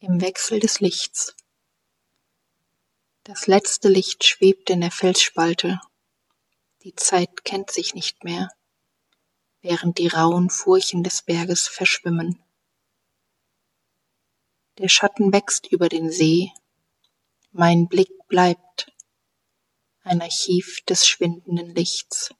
im Wechsel des Lichts. Das letzte Licht schwebt in der Felsspalte, die Zeit kennt sich nicht mehr, während die rauen Furchen des Berges verschwimmen. Der Schatten wächst über den See, mein Blick bleibt, ein Archiv des schwindenden Lichts.